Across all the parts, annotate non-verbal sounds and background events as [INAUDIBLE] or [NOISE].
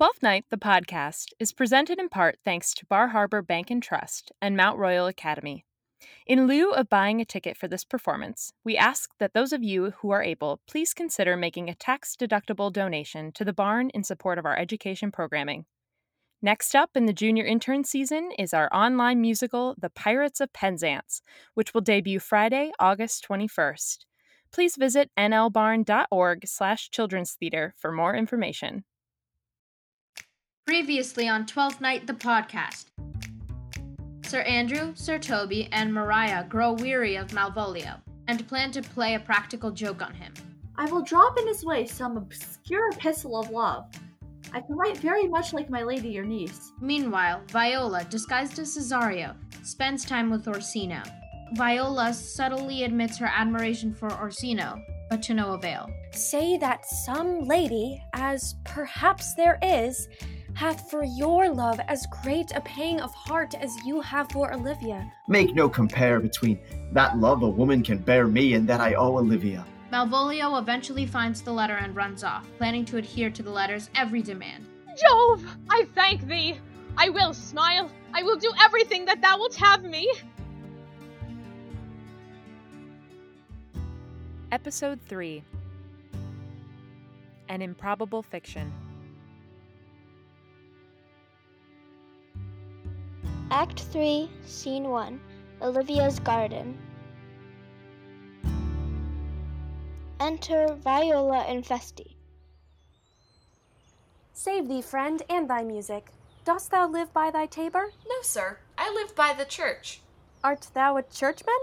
Twelfth Night, the podcast, is presented in part thanks to Bar Harbor Bank and Trust and Mount Royal Academy. In lieu of buying a ticket for this performance, we ask that those of you who are able please consider making a tax deductible donation to the barn in support of our education programming. Next up in the junior intern season is our online musical, The Pirates of Penzance, which will debut Friday, August 21st. Please visit nlbarn.org slash children's theater for more information. Previously on Twelfth Night, the podcast. Sir Andrew, Sir Toby, and Mariah grow weary of Malvolio and plan to play a practical joke on him. I will drop in his way some obscure epistle of love. I can write very much like my lady, your niece. Meanwhile, Viola, disguised as Cesario, spends time with Orsino. Viola subtly admits her admiration for Orsino, but to no avail. Say that some lady, as perhaps there is, hath for your love as great a pang of heart as you have for Olivia. Make no compare between that love a woman can bear me and that I owe Olivia. Malvolio eventually finds the letter and runs off, planning to adhere to the letter's every demand. Jove, I thank thee. I will smile. I will do everything that thou wilt have me. Episode 3 An Improbable Fiction. Act 3, Scene 1 Olivia's Garden. Enter Viola and Feste. Save thee, friend, and thy music. Dost thou live by thy tabor? No, sir. I live by the church. Art thou a churchman?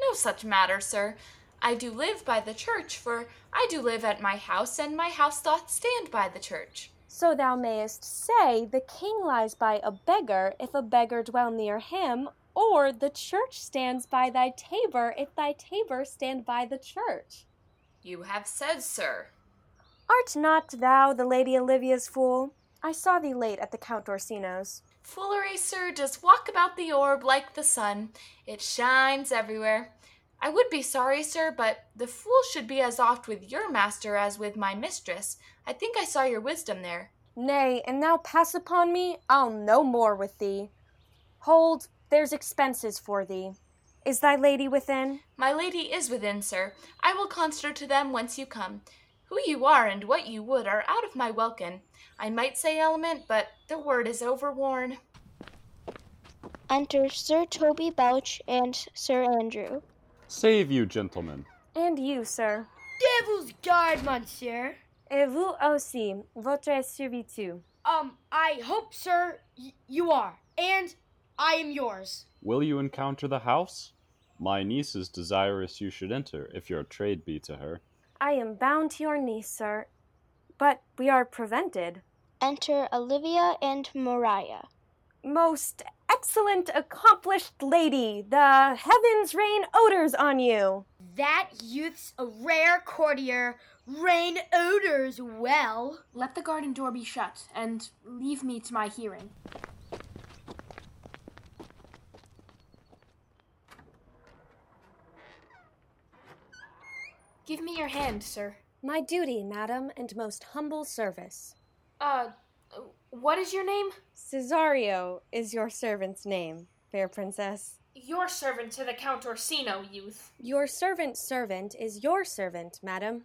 No such matter, sir. I do live by the church, for I do live at my house, and my house doth stand by the church. So thou mayest say the king lies by a beggar if a beggar dwell near him, or the church stands by thy tabor if thy tabor stand by the church. You have said, sir. Art not thou the Lady Olivia's fool? I saw thee late at the Count Orsino's. Foolery, sir, just walk about the orb like the sun. It shines everywhere. I would be sorry, sir, but the fool should be as oft with your master as with my mistress. I think I saw your wisdom there. Nay, and thou pass upon me, I'll no more with thee. Hold, there's expenses for thee. Is thy lady within? My lady is within, sir. I will consider to them whence you come. Who you are and what you would are out of my welkin. I might say element, but the word is overworn. Enter Sir Toby Belch and Sir Andrew. Save you, gentlemen. And you, sir. Devil's guard, monsieur. Et vous aussi, votre serviteur. Um, I hope, sir, y- you are. And I am yours. Will you encounter the house? My niece is desirous you should enter, if your trade be to her. I am bound to your niece, sir. But we are prevented. Enter Olivia and Mariah. Most excellent, accomplished lady, the heavens rain odors on you. That youth's a rare courtier. Rain odors well. Let the garden door be shut, and leave me to my hearing. Give me your hand, sir. My duty, madam, and most humble service. Uh, what is your name? Cesario is your servant's name, fair princess. Your servant to the Count Orsino, youth. Your servant's servant is your servant, madam.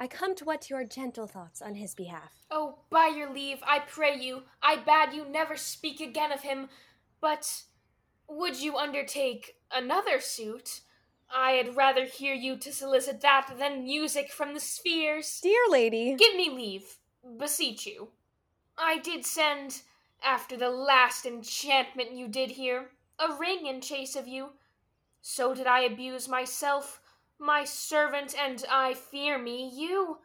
I come to what your gentle thoughts on his behalf. Oh, by your leave, I pray you, I bade you never speak again of him. But would you undertake another suit? I had rather hear you to solicit that than music from the spheres. Dear lady, give me leave, beseech you. I did send, after the last enchantment you did here, a ring in chase of you. So did I abuse myself, my servant, and I fear me, you.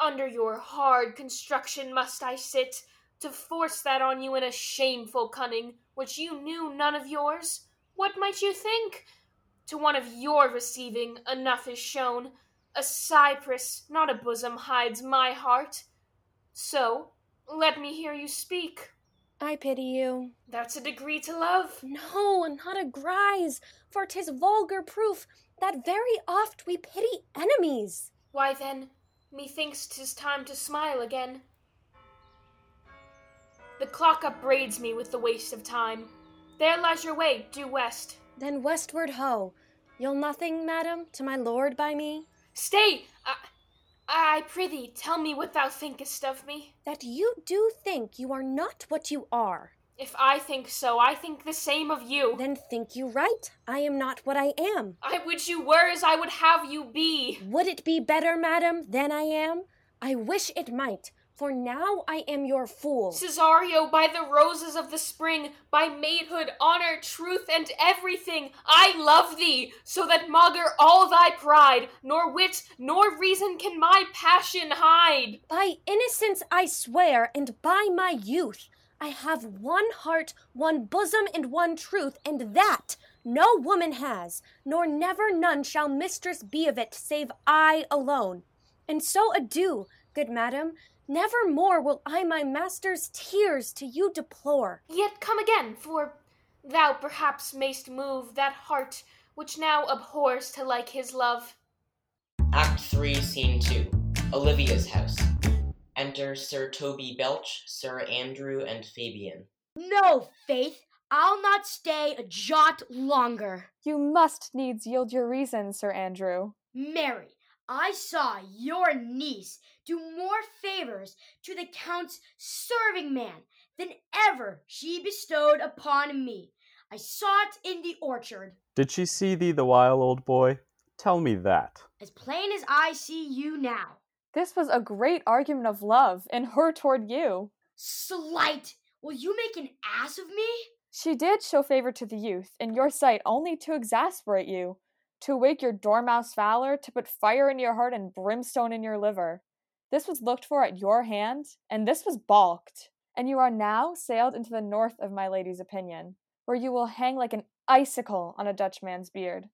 Under your hard construction must I sit, to force that on you in a shameful cunning, which you knew none of yours. What might you think? To one of your receiving, enough is shown. A cypress, not a bosom, hides my heart. So, let me hear you speak. I pity you. That's a degree to love. No, not a grise, for 'tis vulgar proof that very oft we pity enemies. Why then, methinks 'tis time to smile again. The clock upbraids me with the waste of time. There lies your way, due west. Then westward ho. You'll nothing, madam, to my lord by me? Stay! I, prithee, tell me what thou thinkest of me. That you do think you are not what you are. If I think so, I think the same of you. Then think you right. I am not what I am. I would you were as I would have you be. Would it be better, madam, than I am? I wish it might, for now I am your fool. Cesario, by the roses of the spring, by maidhood, honor, truth, and everything, I love thee, so that maugre all thy pride, nor wit nor reason can my passion hide. By innocence I swear, and by my youth, I have one heart, one bosom, and one truth, and that no woman has, nor never none shall mistress be of it, save I alone. And so adieu, good madam. Never more will I my master's tears to you deplore. Yet come again, for thou perhaps mayst move that heart which now abhors to like his love. Act 3, Scene 2 Olivia's house. Enter Sir Toby Belch, Sir Andrew, and Fabian. No, Faith, I'll not stay a jot longer. You must needs yield your reason, Sir Andrew. Mary, I saw your niece do more favors to the Count's serving man than ever she bestowed upon me. I saw it in the orchard. Did she see thee the while, old boy? Tell me that. As plain as I see you now. This was a great argument of love in her toward you. Slight! Will you make an ass of me? She did show favor to the youth, in your sight only to exasperate you, to wake your dormouse valor, to put fire in your heart and brimstone in your liver. This was looked for at your hand, and this was balked. And you are now sailed into the north of my lady's opinion, where you will hang like an icicle on a Dutchman's beard,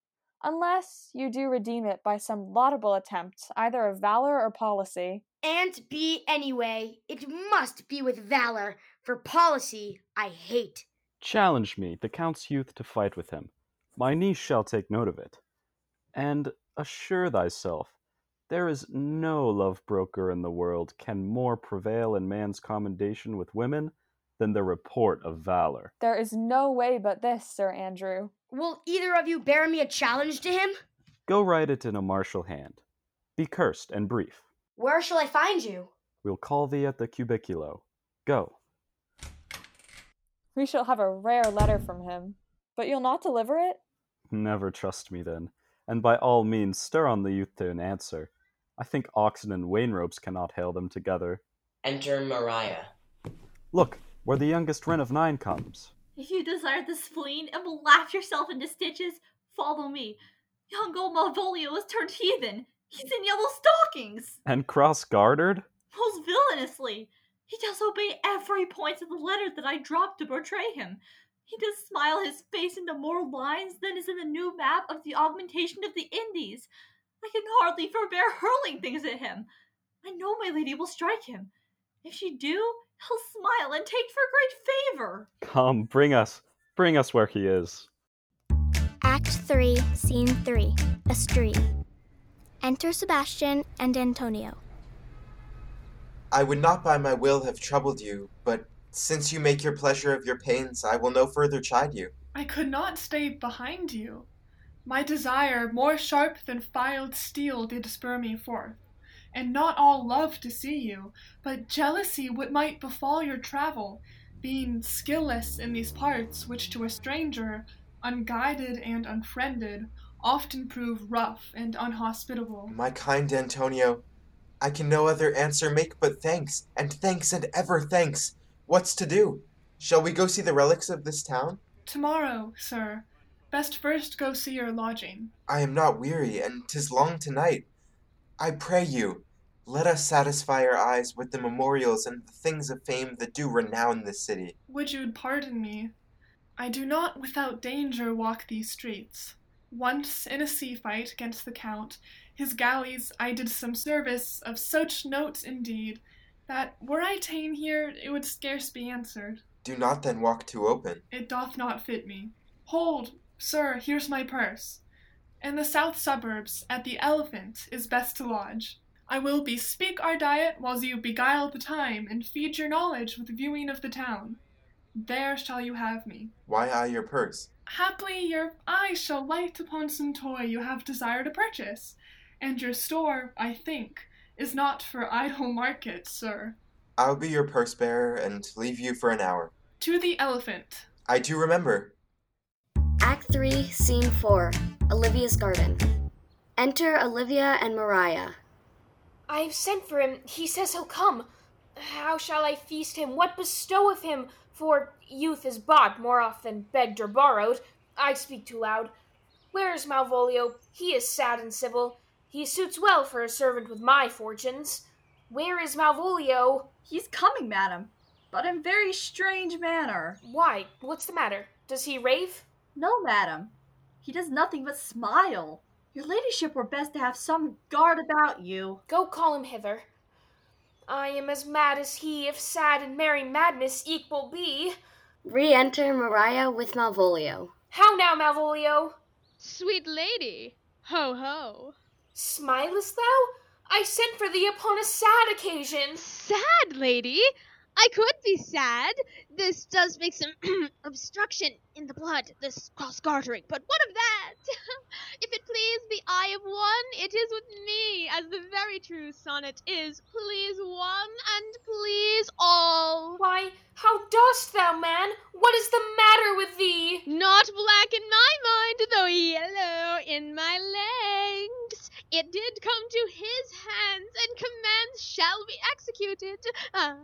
unless you do redeem it by some laudable attempt, either of valor or policy. And be anyway, it must be with valor, for policy I hate. Challenge me, the Count's youth, to fight with him. My niece shall take note of it. And assure thyself, there is no love broker in the world can more prevail in man's commendation with women than the report of valor. There is no way but this, Sir Andrew. Will either of you bear me a challenge to him? Go write it in a martial hand. Be cursed and brief. Where shall I find you? We'll call thee at the cubiculo. Go. We shall have a rare letter from him. But you'll not deliver it? Never trust me then, and by all means stir on the youth to an answer. I think oxen and wain ropes cannot hail them together. Enter Maria. Look, where the youngest wren of nine comes. If you desire the spleen and will laugh yourself into stitches, follow me. Young old Malvolio has turned heathen. He's in yellow stockings. And cross gartered? Most villainously. He does obey every point of the letter that I dropped to betray him. He does smile his face into more lines than is in the new map of the augmentation of the Indies. I can hardly forbear hurling things at him. I know my lady will strike him. If she do, he'll smile and take for great favor. Come, bring us, bring us where he is. Act 3, Scene 3 A Street. Enter Sebastian and Antonio. I would not by my will have troubled you, but since you make your pleasure of your pains, I will no further chide you. I could not stay behind you. My desire, more sharp than filed steel, did spur me forth, and not all love to see you, but jealousy what might befall your travel, being skilless in these parts, which to a stranger, unguided and unfriended, often prove rough and unhospitable. My kind Antonio, I can no other answer make but thanks, and thanks and ever thanks. What's to do? Shall we go see the relics of this town? Tomorrow, sir. Best first go see your lodging. I am not weary, and 'tis long tonight. I pray you, let us satisfy our eyes with the memorials and the things of fame that do renown this city. Would you'd pardon me? I do not without danger walk these streets. Once in a sea fight against the Count, his galleys I did some service of such note indeed, that were I ta'en here it would scarce be answered. Do not then walk too open. It doth not fit me. Hold, sir, here's my purse. In the south suburbs, at the Elephant, is best to lodge. I will bespeak our diet whiles you beguile the time and feed your knowledge with viewing of the town. There shall you have me. Why I your purse? Haply your eye shall light upon some toy you have desire to purchase, and your store, I think, is not for idle market, sir. I'll be your purse bearer and leave you for an hour. To the elephant. I do remember. Act 3, Scene 4 Olivia's Garden. Enter Olivia and Mariah. I've sent for him. He says he'll come. How shall I feast him? What bestow of him? For youth is bought more often begged or borrowed. I speak too loud. Where is Malvolio? He is sad and civil. He suits well for a servant with my fortunes. Where is Malvolio? He's coming, madam, but in very strange manner. Why? What's the matter? Does he rave? No, madam. He does nothing but smile. Your ladyship were best to have some guard about you. Go call him hither. I am as mad as he, if sad and merry madness equal be. Re enter Mariah with Malvolio. How now, Malvolio? Sweet lady, ho ho. Smilest thou? I sent for thee upon a sad occasion. Sad lady? I could be sad. This does make some [CLEARS THROAT] obstruction in the blood, this cross gartering, but what of that? [LAUGHS] if it please the eye of one, it is with me, as the very true sonnet is, please one and please all. Why, how dost thou, man? What is the matter with thee? Not black in my mind, though yellow in my legs. It did come to his hands, and commands shall be executed. Ah.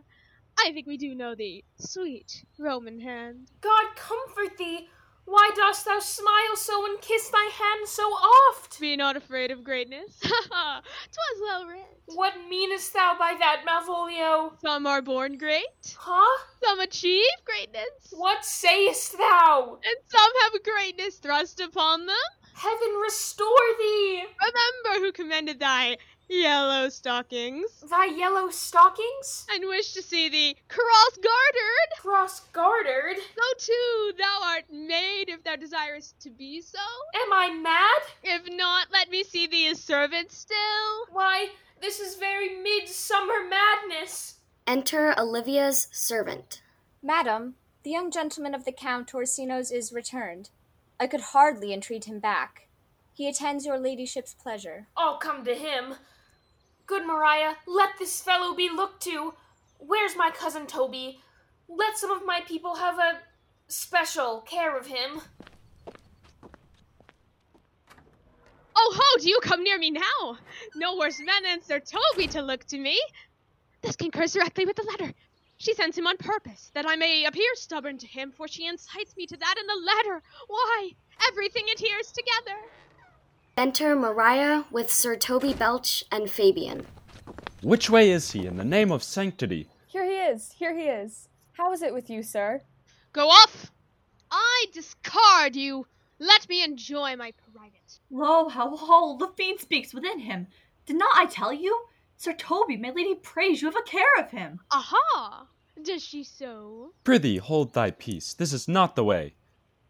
I think we do know thee, sweet Roman hand. God comfort thee! Why dost thou smile so and kiss thy hand so oft? Be not afraid of greatness. [LAUGHS] Ha ha! 'Twas well writ. What meanest thou by that, Malvolio? Some are born great. Huh? Some achieve greatness. What sayest thou? And some have greatness thrust upon them. Heaven restore thee! Remember who commended thy yellow stockings. Thy yellow stockings? And wish to see thee cross gartered. Cross gartered? So too thou art made if thou desirest to be so. Am I mad? If not, let me see thee a servant still. Why, this is very midsummer madness. Enter Olivia's servant. Madam, the young gentleman of the Count Orsino's is returned. I could hardly entreat him back. He attends your ladyship's pleasure. I'll come to him. Good Maria, let this fellow be looked to. Where's my cousin Toby? Let some of my people have a special care of him. Oh ho, do you come near me now? No worse man than Sir Toby to look to me. This concurs directly with the letter. She sends him on purpose, that I may appear stubborn to him, for she incites me to that in the letter. Why, everything adheres together. Enter Mariah with Sir Toby Belch and Fabian. Which way is he, in the name of sanctity? Here he is, here he is. How is it with you, sir? Go off! I discard you. Let me enjoy my private. Lo, how whole the fiend speaks within him. Did not I tell you? Sir Toby, my lady prays you have a care of him. Aha! Does she so? Prithee, hold thy peace. This is not the way.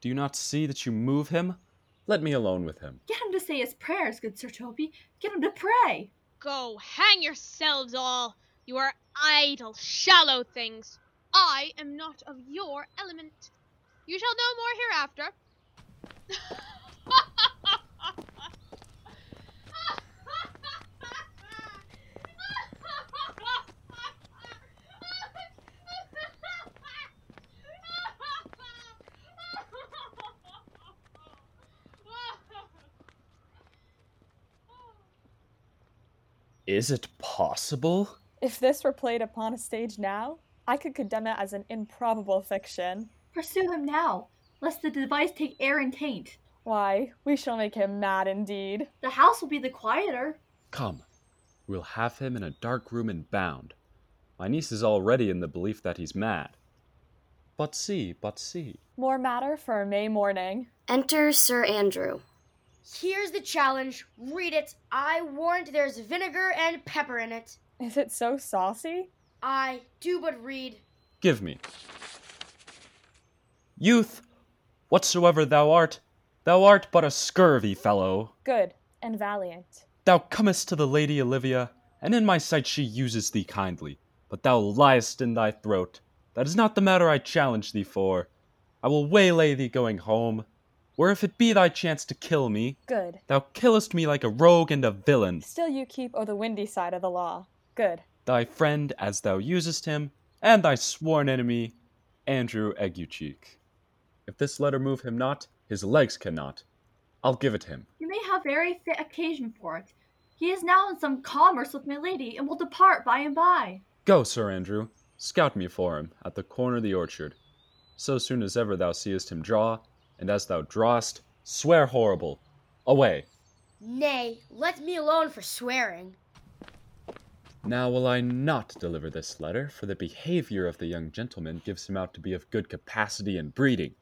Do you not see that you move him? Let me alone with him. Get him to say his prayers, good Sir Toby. Get him to pray. Go, hang yourselves all. You are idle, shallow things. I am not of your element. You shall know more hereafter. [LAUGHS] Is it possible? If this were played upon a stage now, I could condemn it as an improbable fiction. Pursue him now, lest the device take air and taint. Why, we shall make him mad indeed. The house will be the quieter. Come, we'll have him in a dark room and bound. My niece is already in the belief that he's mad. But see, but see. More matter for a May morning. Enter Sir Andrew. Here's the challenge. Read it. I warrant there's vinegar and pepper in it. Is it so saucy? I do but read. Give me. Youth, whatsoever thou art, thou art but a scurvy fellow. Good and valiant. Thou comest to the Lady Olivia, and in my sight she uses thee kindly. But thou liest in thy throat. That is not the matter I challenge thee for. I will waylay thee going home. Where if it be thy chance to kill me, Good. thou killest me like a rogue and a villain, Still you keep o' the windy side of the law. Good. thy friend as thou usest him, and thy sworn enemy, Andrew Aguecheek. If this letter move him not, his legs cannot. I'll give it him. You may have very fit occasion for it. He is now in some commerce with my lady, and will depart by and by. Go, Sir Andrew, scout me for him at the corner of the orchard. So soon as ever thou seest him draw, and as thou drawest, swear horrible. Away! Nay, let me alone for swearing. Now will I not deliver this letter, for the behavior of the young gentleman gives him out to be of good capacity and breeding.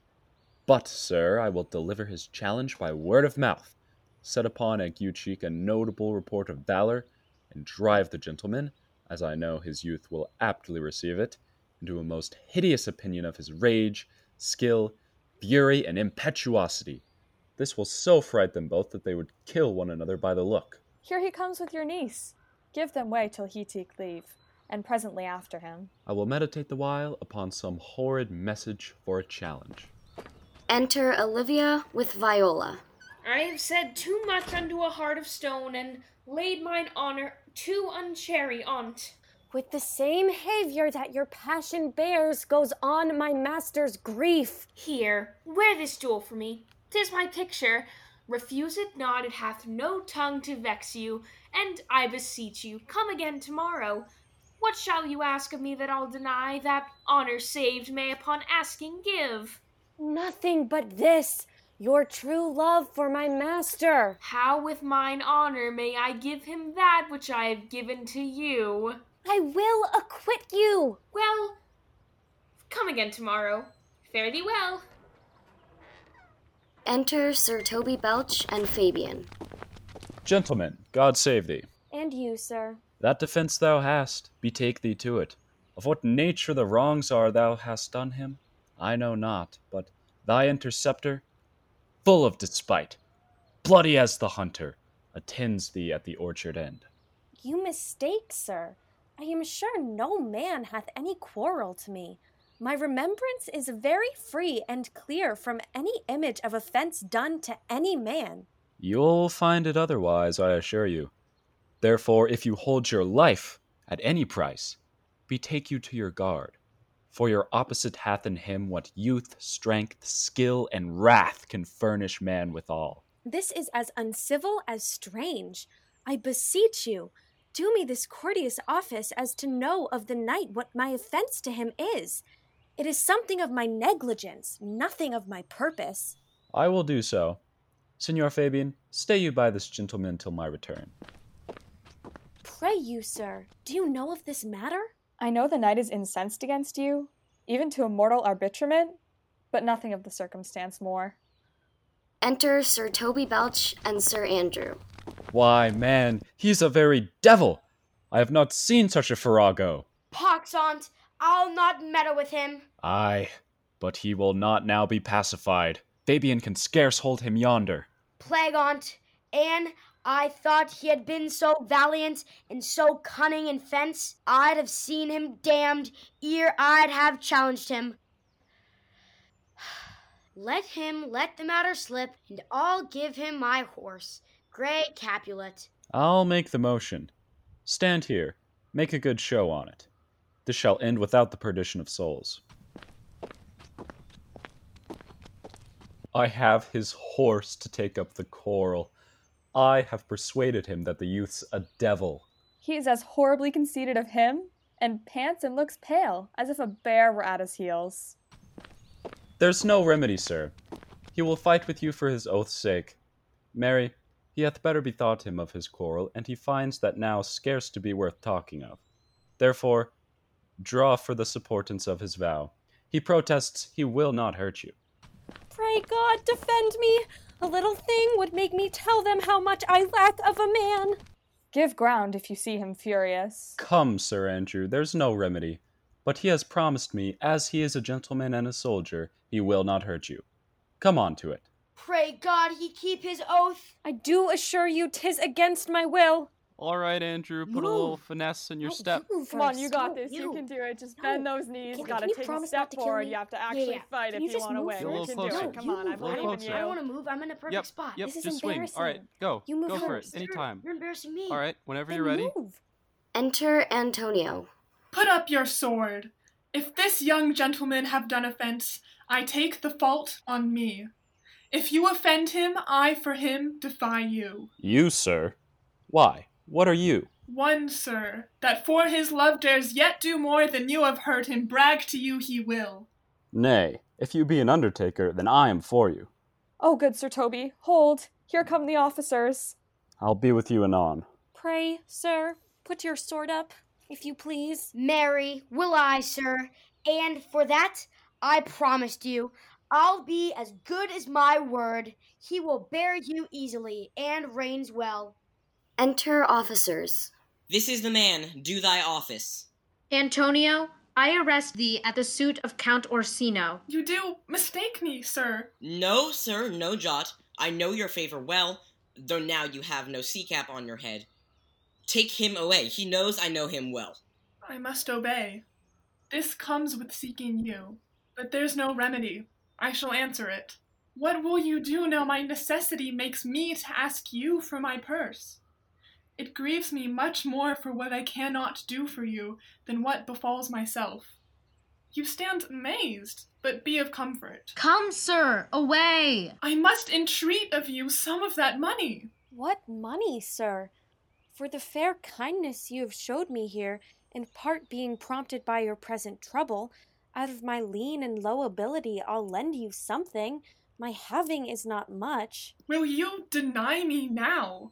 But, sir, I will deliver his challenge by word of mouth, set upon Aguecheek a notable report of valor, and drive the gentleman, as I know his youth will aptly receive it, into a most hideous opinion of his rage, skill, fury, and impetuosity. This will so fright them both that they would kill one another by the look. Here he comes with your niece. Give them way till he take leave, and presently after him. I will meditate the while upon some horrid message for a challenge. Enter Olivia with Viola. I have said too much unto a heart of stone, and laid mine honor too unchary on't. With the same behavior that your passion bears goes on my master's grief. Here, wear this jewel for me. Tis my picture. Refuse it not, it hath no tongue to vex you. And I beseech you, come again tomorrow. What shall you ask of me that I'll deny? That honor saved may upon asking give. Nothing but this your true love for my master. How with mine honor may I give him that which I have given to you? I will acquit you. Well, come again tomorrow. Fare thee well. Enter Sir Toby Belch and Fabian. Gentlemen, God save thee. And you, sir. That defence thou hast, betake thee to it. Of what nature the wrongs are thou hast done him, I know not, but thy interceptor, full of despite, bloody as the hunter, attends thee at the orchard end. You mistake, sir. I am sure no man hath any quarrel to me. My remembrance is very free and clear from any image of offence done to any man. You'll find it otherwise, I assure you. Therefore, if you hold your life at any price, betake you to your guard. For your opposite hath in him what youth, strength, skill, and wrath can furnish man withal. This is as uncivil as strange. I beseech you, do me this courteous office as to know of the knight what my offence to him is. It is something of my negligence, nothing of my purpose. I will do so. Signor Fabian, stay you by this gentleman till my return. Pray you, sir, do you know of this matter? I know the knight is incensed against you, even to a mortal arbitrament, but nothing of the circumstance more. Enter Sir Toby Belch and Sir Andrew. Why, man, he's a very devil! I have not seen such a farrago. Pox on't, I'll not meddle with him. Aye, but he will not now be pacified. Fabian can scarce hold him yonder. Plague on't, Anne, I thought he had been so valiant and so cunning in fence, I'd have seen him damned ere I'd have challenged him. [SIGHS] Let him let the matter slip, and I'll give him my horse, Grey Capilet. I'll make the motion. Stand here. Make a good show on it. This shall end without the perdition of souls. I have his horse to take up the quarrel. I have persuaded him that the youth's a devil. He is as horribly conceited of him, and pants and looks pale, as if a bear were at his heels. There's no remedy, sir. He will fight with you for his oath's sake. Mary, he hath better bethought him of his quarrel, and he finds that now scarce to be worth talking of. Therefore, draw for the supportance of his vow. He protests he will not hurt you. Pray God defend me. A little thing would make me tell them how much I lack of a man. Give ground if you see him furious. Come, Sir Andrew, there's no remedy. But he has promised me, as he is a gentleman and a soldier, he will not hurt you. Come on to it. Pray God he keep his oath. I do assure you 'tis against my will. All right, Andrew, put a little finesse in your step. Come on, you got this. You can do it. Just bend those knees. Can- Gotta can take a step not to kill forward. me? You have to actually yeah. fight Can if you you just want to move win. Get a You little can closer. do it. Come on, I A little believe in closer. you. I don't want to move. I'm in a perfect Yep, spot. yep, This is just swing. All right, embarrassing. go. You move go for first. it. Anytime. You're embarrassing me. All right, whenever Then you're ready. Enter Antonio. Put up your sword. If this young gentleman have done offence, I take the fault on me. If you offend him, I for him defy you. You, sir. Why? What are you? One, sir, that for his love dares yet do more than you have heard him brag to you he will. Nay, if you be an undertaker, then I am for you. Oh, good Sir Toby, hold. Here come the officers. I'll be with you anon. Pray, sir, put your sword up, if you please. Marry will I, sir, and for that I promised you I'll be as good as my word. He will bear you easily and reigns well. Enter officers. This is the man. Do thy office. Antonio, I arrest thee at the suit of Count Orsino. You do mistake me, sir. No, sir, no jot. I know your favor well, though now you have no sea cap on your head. Take him away. He knows I know him well. I must obey. This comes with seeking you, but there's no remedy. I shall answer it. What will you do now my necessity makes me to ask you for my purse? It grieves me much more for what I cannot do for you than what befalls myself. You stand amazed, but be of comfort. Come, sir, away! I must entreat of you some of that money. What money, sir? For the fair kindness you have showed me here, in part being prompted by your present trouble, out of my lean and low ability I'll lend you something. My having is not much. Will you deny me now?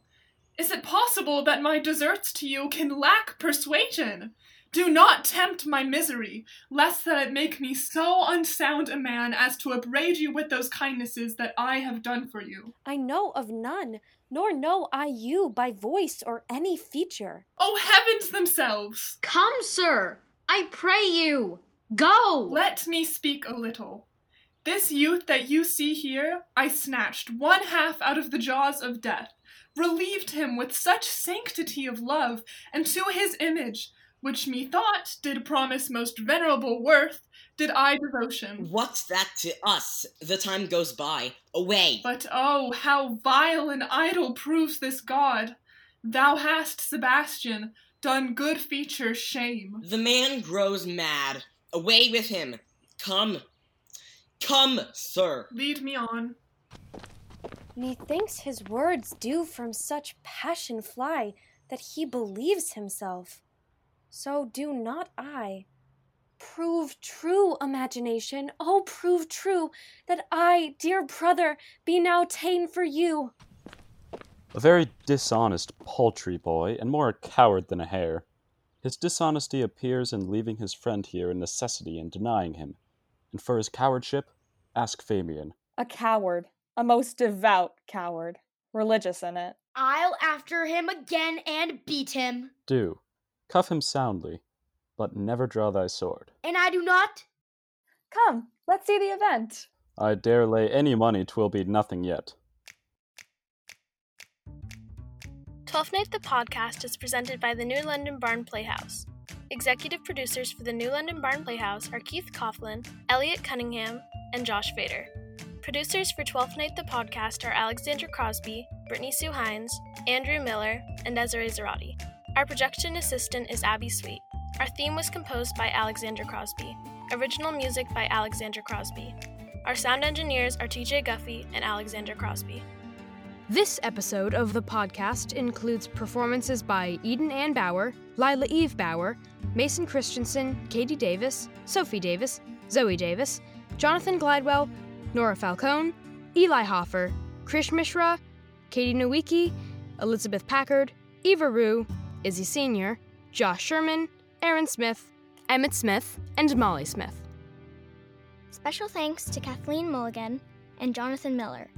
Is it possible that my deserts to you can lack persuasion? Do not tempt my misery, lest that it make me so unsound a man as to upbraid you with those kindnesses that I have done for you. I know of none, nor know I you by voice or any feature. Oh, heavens themselves! Come, sir, I pray you, go! Let me speak a little. This youth that you see here, I snatched one half out of the jaws of death, relieved him with such sanctity of love, and to his image, which methought did promise most venerable worth, did I devotion. What's that to us? The time goes by. Away! But oh, how vile and idle proves this god! Thou hast, Sebastian, done good feature shame. The man grows mad. Away with him! Come! Come, sir! Lead me on. Methinks his words do from such passion fly that he believes himself. So do not I. Prove true, imagination, oh, prove true, that I, dear brother, be now ta'en for you. A very dishonest, paltry boy, and more a coward than a hare. His dishonesty appears in leaving his friend here in necessity and denying him. And for his cowardship, ask Fabian. A coward. A most devout coward. Religious in it. I'll after him again and beat him. Do. Cuff him soundly, but never draw thy sword. And I do not? Come, let's see the event. I dare lay any money 'twill be nothing yet. Twelfth Night the podcast is presented by the New London Barn Playhouse. Executive producers for the New London Barn Playhouse are Keith Coughlin, Elliot Cunningham, and Josh Fader. Producers for Twelfth Night the podcast are Alexandra Crosby, Brittany Sue Hines, Andrew Miller, and Desiree Zarati. Our production assistant is Abby Sweet. Our theme was composed by Alexandra Crosby. Original music by Alexandra Crosby. Our sound engineers are TJ Guffey and Alexandra Crosby. This episode of the podcast includes performances by Eden Ann Bauer, Lila Eve Bauer, Mason Christensen, Katie Davis, Sophie Davis, Zoe Davis, Jonathan Glidewell, Nora Falcone, Eli Hoffer, Krish Mishra, Katie Nowicki, Elizabeth Packard, Eva Rue, Izzy Sr., Josh Sherman, Aaron Smith, Emmett Smith, and Molly Smith. Special thanks to Kathleen Mulligan and Jonathan Miller.